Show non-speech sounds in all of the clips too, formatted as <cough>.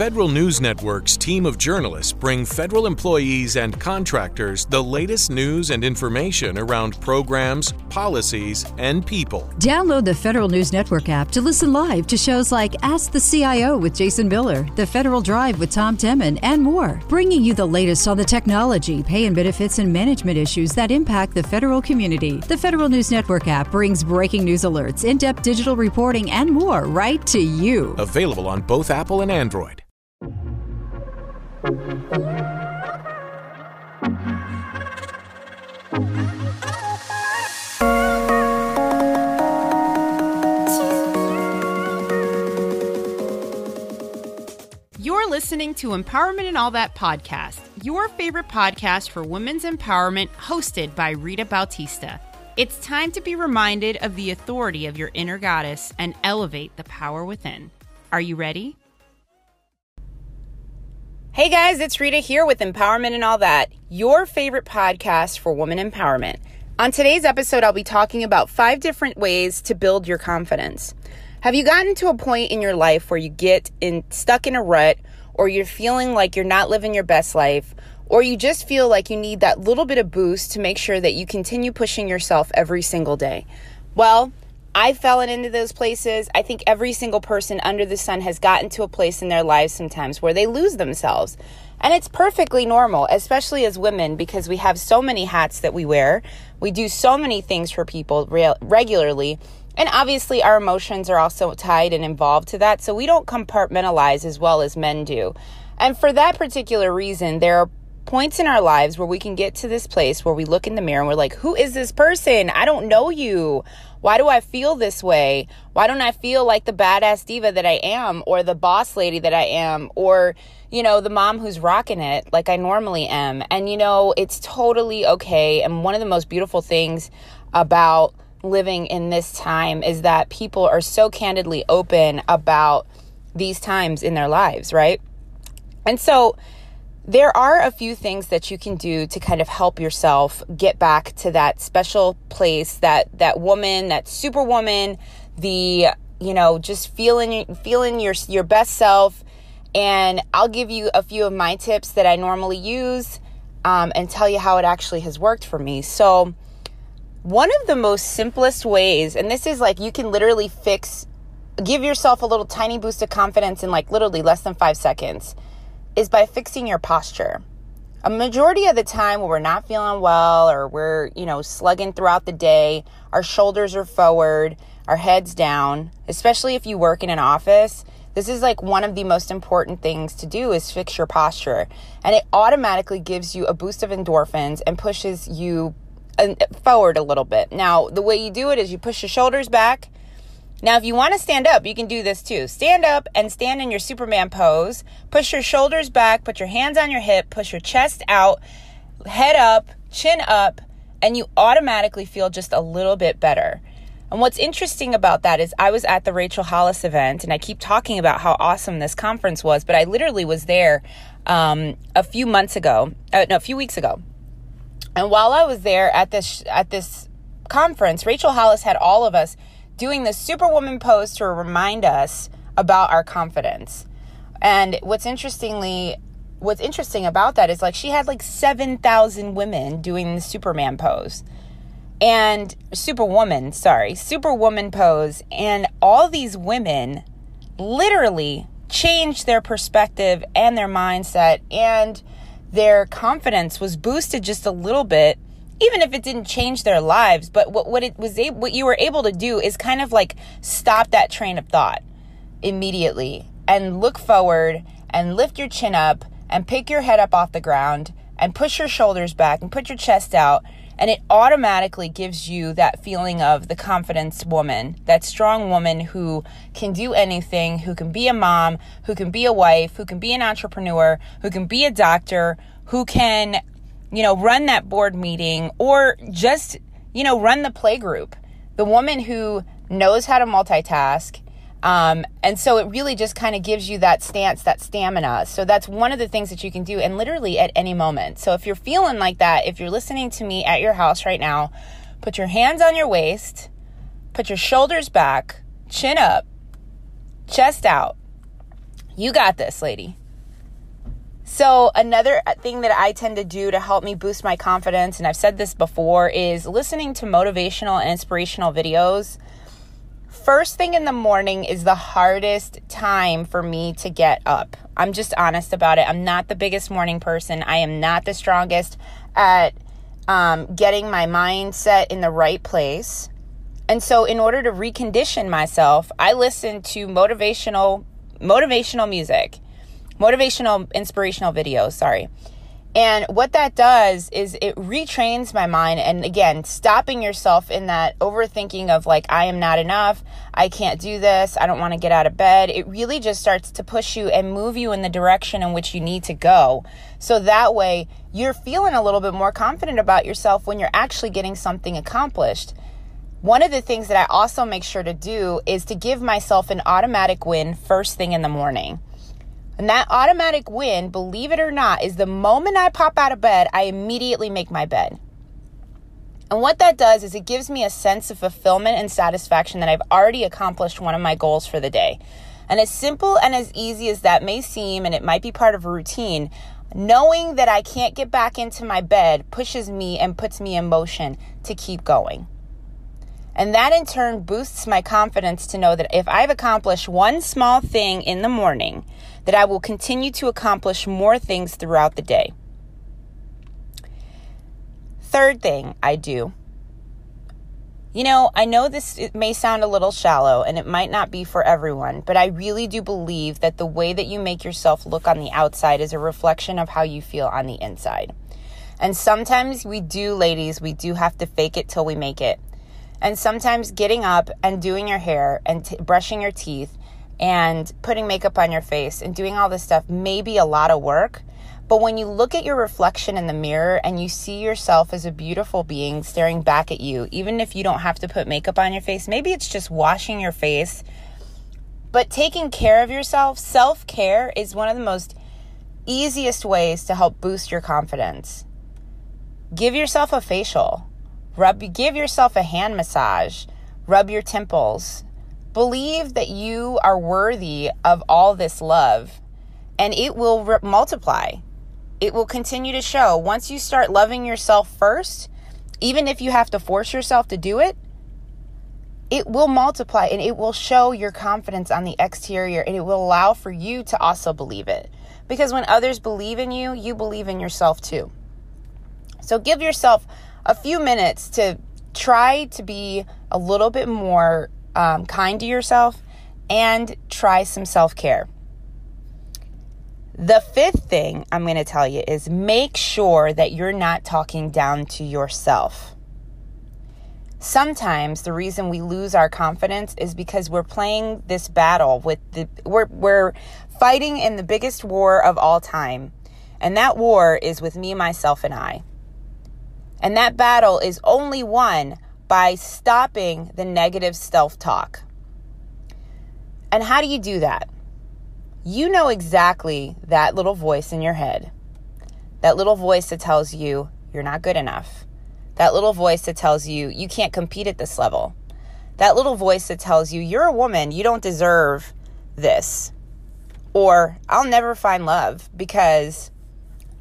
Federal News Network's team of journalists bring federal employees and contractors the latest news and information around programs, policies, and people. Download the Federal News Network app to listen live to shows like Ask the CIO with Jason Miller, The Federal Drive with Tom Temin, and more, bringing you the latest on the technology, pay and benefits, and management issues that impact the federal community. The Federal News Network app brings breaking news alerts, in depth digital reporting, and more right to you. Available on both Apple and Android. You're listening to Empowerment and All That podcast, your favorite podcast for women's empowerment, hosted by Rita Bautista. It's time to be reminded of the authority of your inner goddess and elevate the power within. Are you ready? Hey guys, it's Rita here with Empowerment and All That, your favorite podcast for woman empowerment. On today's episode, I'll be talking about five different ways to build your confidence. Have you gotten to a point in your life where you get in stuck in a rut or you're feeling like you're not living your best life or you just feel like you need that little bit of boost to make sure that you continue pushing yourself every single day? Well, I've fallen into those places. I think every single person under the sun has gotten to a place in their lives sometimes where they lose themselves. And it's perfectly normal, especially as women, because we have so many hats that we wear. We do so many things for people re- regularly and obviously, our emotions are also tied and involved to that. So we don't compartmentalize as well as men do. And for that particular reason, there are points in our lives where we can get to this place where we look in the mirror and we're like, who is this person? I don't know you. Why do I feel this way? Why don't I feel like the badass diva that I am, or the boss lady that I am, or, you know, the mom who's rocking it like I normally am? And, you know, it's totally okay. And one of the most beautiful things about living in this time is that people are so candidly open about these times in their lives, right? And so there are a few things that you can do to kind of help yourself get back to that special place, that that woman, that superwoman, the you know, just feeling feeling your your best self. And I'll give you a few of my tips that I normally use um, and tell you how it actually has worked for me. So, one of the most simplest ways, and this is like you can literally fix, give yourself a little tiny boost of confidence in like literally less than five seconds, is by fixing your posture. A majority of the time when we're not feeling well or we're, you know, slugging throughout the day, our shoulders are forward, our heads down, especially if you work in an office. This is like one of the most important things to do is fix your posture. And it automatically gives you a boost of endorphins and pushes you uh, forward a little bit. Now, the way you do it is you push your shoulders back. Now, if you want to stand up, you can do this too. Stand up and stand in your Superman pose. Push your shoulders back, put your hands on your hip, push your chest out, head up, chin up, and you automatically feel just a little bit better. And what's interesting about that is I was at the Rachel Hollis event, and I keep talking about how awesome this conference was, but I literally was there um, a few months ago, uh, no, a few weeks ago. And while I was there at this at this conference, Rachel Hollis had all of us doing the Superwoman pose to remind us about our confidence. And what's interestingly what's interesting about that is like she had like 7,000 women doing the Superman pose. And Superwoman, sorry, Superwoman pose and all these women literally changed their perspective and their mindset and their confidence was boosted just a little bit even if it didn't change their lives but what, what it was able, what you were able to do is kind of like stop that train of thought immediately and look forward and lift your chin up and pick your head up off the ground and push your shoulders back and put your chest out. And it automatically gives you that feeling of the confidence woman, that strong woman who can do anything, who can be a mom, who can be a wife, who can be an entrepreneur, who can be a doctor, who can, you know, run that board meeting or just, you know, run the play group. The woman who knows how to multitask um, and so it really just kind of gives you that stance, that stamina. So that's one of the things that you can do, and literally at any moment. So if you're feeling like that, if you're listening to me at your house right now, put your hands on your waist, put your shoulders back, chin up, chest out. You got this, lady. So, another thing that I tend to do to help me boost my confidence, and I've said this before, is listening to motivational and inspirational videos. First thing in the morning is the hardest time for me to get up. I'm just honest about it. I'm not the biggest morning person. I am not the strongest at um, getting my mindset in the right place. And so, in order to recondition myself, I listen to motivational motivational music motivational, inspirational videos, sorry. And what that does is it retrains my mind. And again, stopping yourself in that overthinking of like, I am not enough. I can't do this. I don't want to get out of bed. It really just starts to push you and move you in the direction in which you need to go. So that way you're feeling a little bit more confident about yourself when you're actually getting something accomplished. One of the things that I also make sure to do is to give myself an automatic win first thing in the morning. And that automatic win, believe it or not, is the moment I pop out of bed, I immediately make my bed. And what that does is it gives me a sense of fulfillment and satisfaction that I've already accomplished one of my goals for the day. And as simple and as easy as that may seem, and it might be part of a routine, knowing that I can't get back into my bed pushes me and puts me in motion to keep going. And that in turn boosts my confidence to know that if I've accomplished one small thing in the morning, that I will continue to accomplish more things throughout the day. Third thing I do. You know, I know this may sound a little shallow and it might not be for everyone, but I really do believe that the way that you make yourself look on the outside is a reflection of how you feel on the inside. And sometimes we do, ladies, we do have to fake it till we make it. And sometimes getting up and doing your hair and t- brushing your teeth and putting makeup on your face and doing all this stuff may be a lot of work. But when you look at your reflection in the mirror and you see yourself as a beautiful being staring back at you, even if you don't have to put makeup on your face, maybe it's just washing your face. But taking care of yourself, self care is one of the most easiest ways to help boost your confidence. Give yourself a facial, rub, give yourself a hand massage, rub your temples, Believe that you are worthy of all this love and it will re- multiply. It will continue to show. Once you start loving yourself first, even if you have to force yourself to do it, it will multiply and it will show your confidence on the exterior and it will allow for you to also believe it. Because when others believe in you, you believe in yourself too. So give yourself a few minutes to try to be a little bit more um, kind to yourself and try some self care. The fifth thing I'm going to tell you is make sure that you're not talking down to yourself. Sometimes the reason we lose our confidence is because we're playing this battle with the we're we're fighting in the biggest war of all time. And that war is with me, myself, and I. And that battle is only won by stopping the negative self talk. And how do you do that? You know exactly that little voice in your head, that little voice that tells you you're not good enough, that little voice that tells you you can't compete at this level, that little voice that tells you you're a woman, you don't deserve this, or I'll never find love because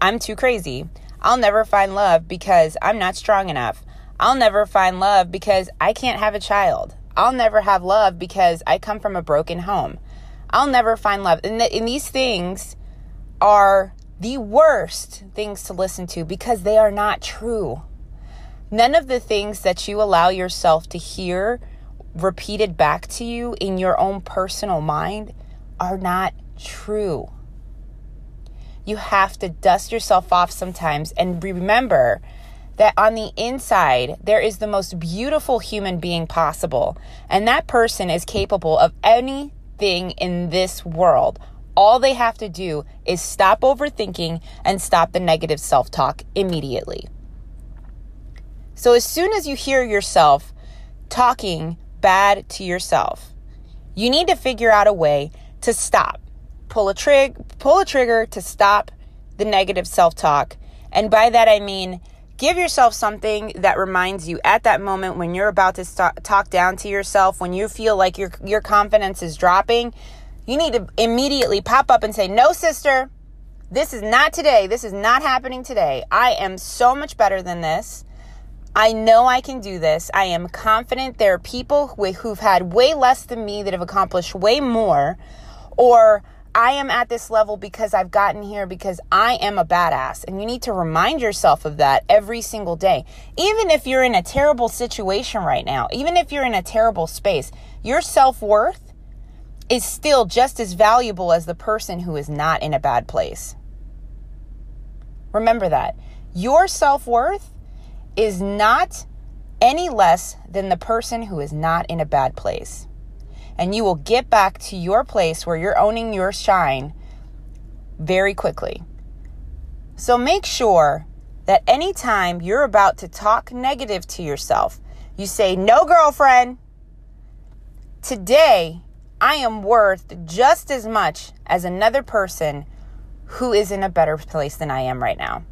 I'm too crazy. I'll never find love because I'm not strong enough. I'll never find love because I can't have a child. I'll never have love because I come from a broken home. I'll never find love. And, the, and these things are the worst things to listen to because they are not true. None of the things that you allow yourself to hear repeated back to you in your own personal mind are not true. You have to dust yourself off sometimes and remember that on the inside, there is the most beautiful human being possible. And that person is capable of anything in this world. All they have to do is stop overthinking and stop the negative self talk immediately. So, as soon as you hear yourself talking bad to yourself, you need to figure out a way to stop. Pull a trig, pull a trigger to stop the negative self-talk. And by that I mean Give yourself something that reminds you at that moment when you're about to talk down to yourself, when you feel like your your confidence is dropping. you need to immediately pop up and say, No, sister, this is not today. This is not happening today. I am so much better than this. I know I can do this. I am confident there are people who've had way less than me that have accomplished way more. Or I am at this level because I've gotten here because I am a badass. And you need to remind yourself of that every single day. Even if you're in a terrible situation right now, even if you're in a terrible space, your self worth is still just as valuable as the person who is not in a bad place. Remember that. Your self worth is not any less than the person who is not in a bad place. And you will get back to your place where you're owning your shine very quickly. So make sure that anytime you're about to talk negative to yourself, you say, No, girlfriend, today I am worth just as much as another person who is in a better place than I am right now.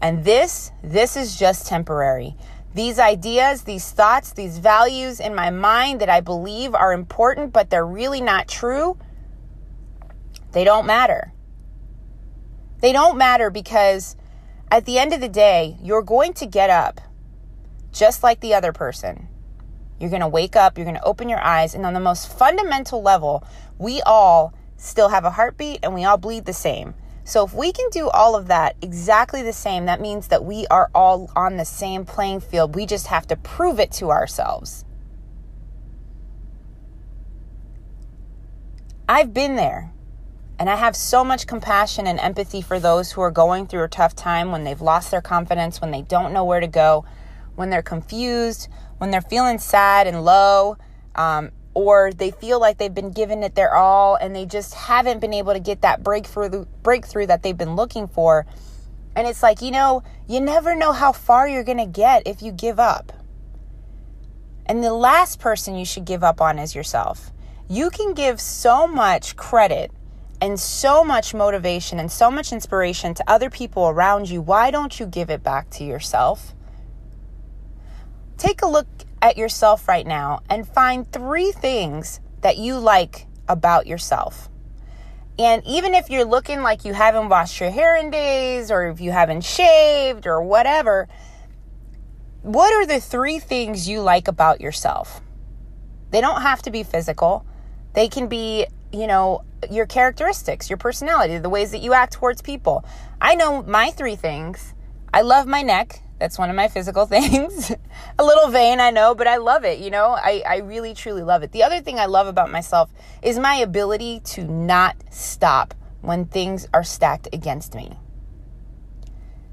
And this, this is just temporary. These ideas, these thoughts, these values in my mind that I believe are important, but they're really not true, they don't matter. They don't matter because at the end of the day, you're going to get up just like the other person. You're going to wake up, you're going to open your eyes, and on the most fundamental level, we all still have a heartbeat and we all bleed the same. So if we can do all of that exactly the same, that means that we are all on the same playing field. We just have to prove it to ourselves. I've been there. And I have so much compassion and empathy for those who are going through a tough time when they've lost their confidence, when they don't know where to go, when they're confused, when they're feeling sad and low, um, or they feel like they've been given it their all and they just haven't been able to get that breakthrough breakthrough that they've been looking for. And it's like, you know, you never know how far you're going to get if you give up. And the last person you should give up on is yourself. You can give so much credit and so much motivation and so much inspiration to other people around you. Why don't you give it back to yourself? Take a look at yourself right now and find three things that you like about yourself. And even if you're looking like you haven't washed your hair in days or if you haven't shaved or whatever, what are the three things you like about yourself? They don't have to be physical. They can be, you know, your characteristics, your personality, the ways that you act towards people. I know my three things. I love my neck. That's one of my physical <laughs> things. a little vain, I know, but I love it. You know, I, I really, truly love it. The other thing I love about myself is my ability to not stop when things are stacked against me.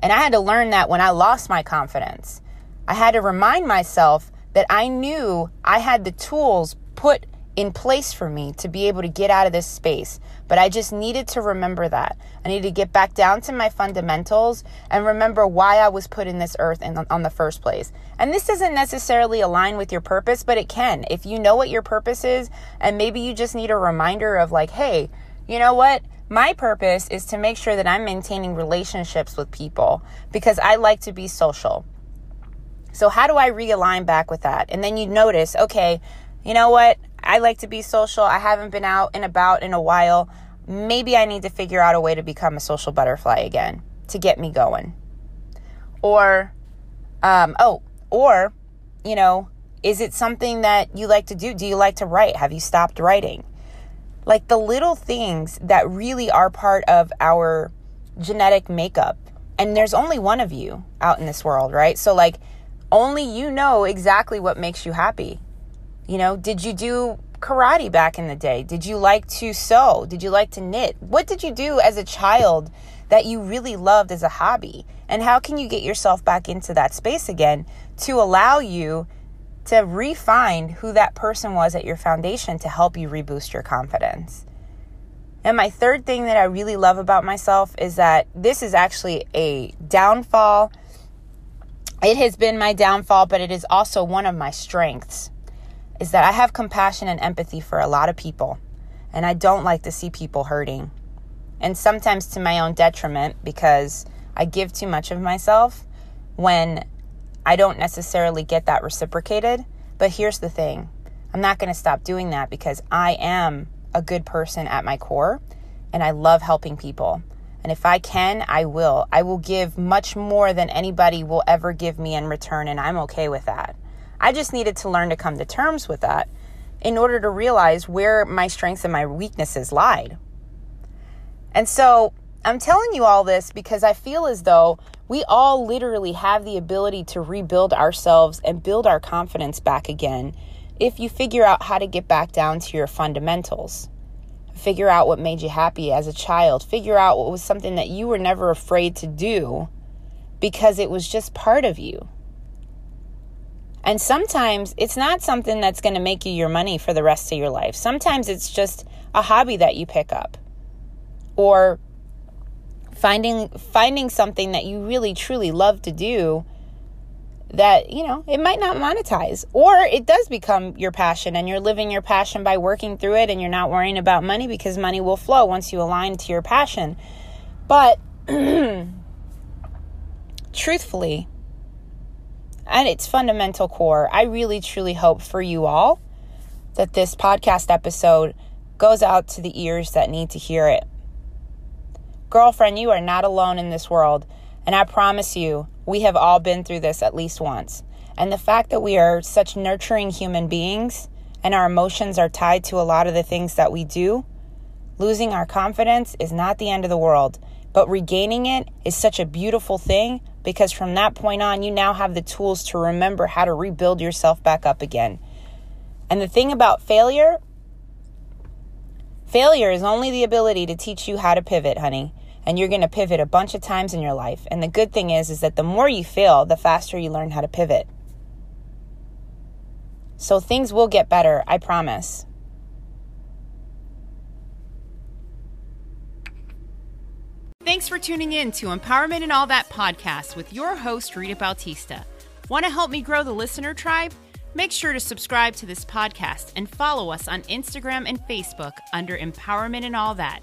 And I had to learn that when I lost my confidence. I had to remind myself that I knew I had the tools put in place for me to be able to get out of this space. But I just needed to remember that. I needed to get back down to my fundamentals and remember why I was put in this earth in, on the first place. And this doesn't necessarily align with your purpose, but it can. If you know what your purpose is, and maybe you just need a reminder of, like, hey, you know what? My purpose is to make sure that I'm maintaining relationships with people because I like to be social. So, how do I realign back with that? And then you notice, okay, you know what? I like to be social. I haven't been out and about in a while. Maybe I need to figure out a way to become a social butterfly again to get me going. Or, um, oh, or, you know, is it something that you like to do? Do you like to write? Have you stopped writing? Like the little things that really are part of our genetic makeup. And there's only one of you out in this world, right? So, like, only you know exactly what makes you happy. You know, did you do karate back in the day? Did you like to sew? Did you like to knit? What did you do as a child that you really loved as a hobby? And how can you get yourself back into that space again to allow you to refine who that person was at your foundation to help you reboost your confidence? And my third thing that I really love about myself is that this is actually a downfall. It has been my downfall, but it is also one of my strengths is that I have compassion and empathy for a lot of people, and I don't like to see people hurting. And sometimes to my own detriment because I give too much of myself when I don't necessarily get that reciprocated. But here's the thing I'm not going to stop doing that because I am a good person at my core, and I love helping people. And if I can, I will. I will give much more than anybody will ever give me in return, and I'm okay with that. I just needed to learn to come to terms with that in order to realize where my strengths and my weaknesses lied. And so I'm telling you all this because I feel as though we all literally have the ability to rebuild ourselves and build our confidence back again if you figure out how to get back down to your fundamentals. Figure out what made you happy as a child. Figure out what was something that you were never afraid to do because it was just part of you. And sometimes it's not something that's going to make you your money for the rest of your life. Sometimes it's just a hobby that you pick up. Or finding finding something that you really truly love to do that you know it might not monetize. Or it does become your passion and you're living your passion by working through it and you're not worrying about money because money will flow once you align to your passion. But <clears throat> truthfully at its fundamental core i really truly hope for you all that this podcast episode goes out to the ears that need to hear it Girlfriend, you are not alone in this world. And I promise you, we have all been through this at least once. And the fact that we are such nurturing human beings and our emotions are tied to a lot of the things that we do, losing our confidence is not the end of the world. But regaining it is such a beautiful thing because from that point on, you now have the tools to remember how to rebuild yourself back up again. And the thing about failure, failure is only the ability to teach you how to pivot, honey and you're going to pivot a bunch of times in your life. And the good thing is is that the more you fail, the faster you learn how to pivot. So things will get better, I promise. Thanks for tuning in to Empowerment and All That podcast with your host, Rita Bautista. Want to help me grow the listener tribe? Make sure to subscribe to this podcast and follow us on Instagram and Facebook under Empowerment and All That.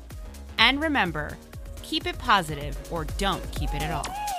And remember, keep it positive or don't keep it at all.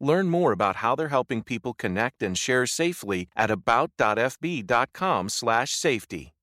Learn more about how they're helping people connect and share safely at about.fb.com/safety.